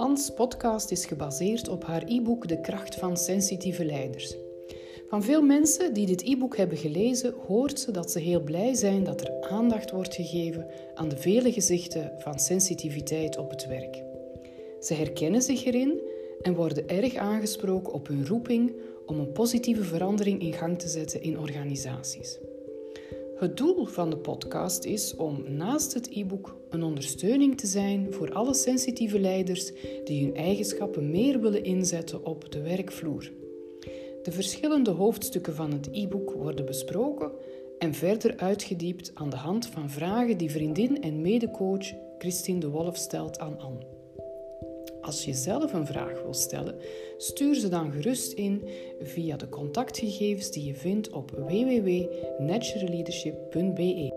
Ans podcast is gebaseerd op haar e-book De kracht van sensitieve leiders. Van veel mensen die dit e-book hebben gelezen, hoort ze dat ze heel blij zijn dat er aandacht wordt gegeven aan de vele gezichten van sensitiviteit op het werk. Ze herkennen zich erin en worden erg aangesproken op hun roeping om een positieve verandering in gang te zetten in organisaties. Het doel van de podcast is om naast het e-book een ondersteuning te zijn voor alle sensitieve leiders die hun eigenschappen meer willen inzetten op de werkvloer. De verschillende hoofdstukken van het e-book worden besproken en verder uitgediept aan de hand van vragen die vriendin en medecoach Christine de Wolf stelt aan Anne. Als je zelf een vraag wil stellen, stuur ze dan gerust in via de contactgegevens die je vindt op www.naturalleadership.be.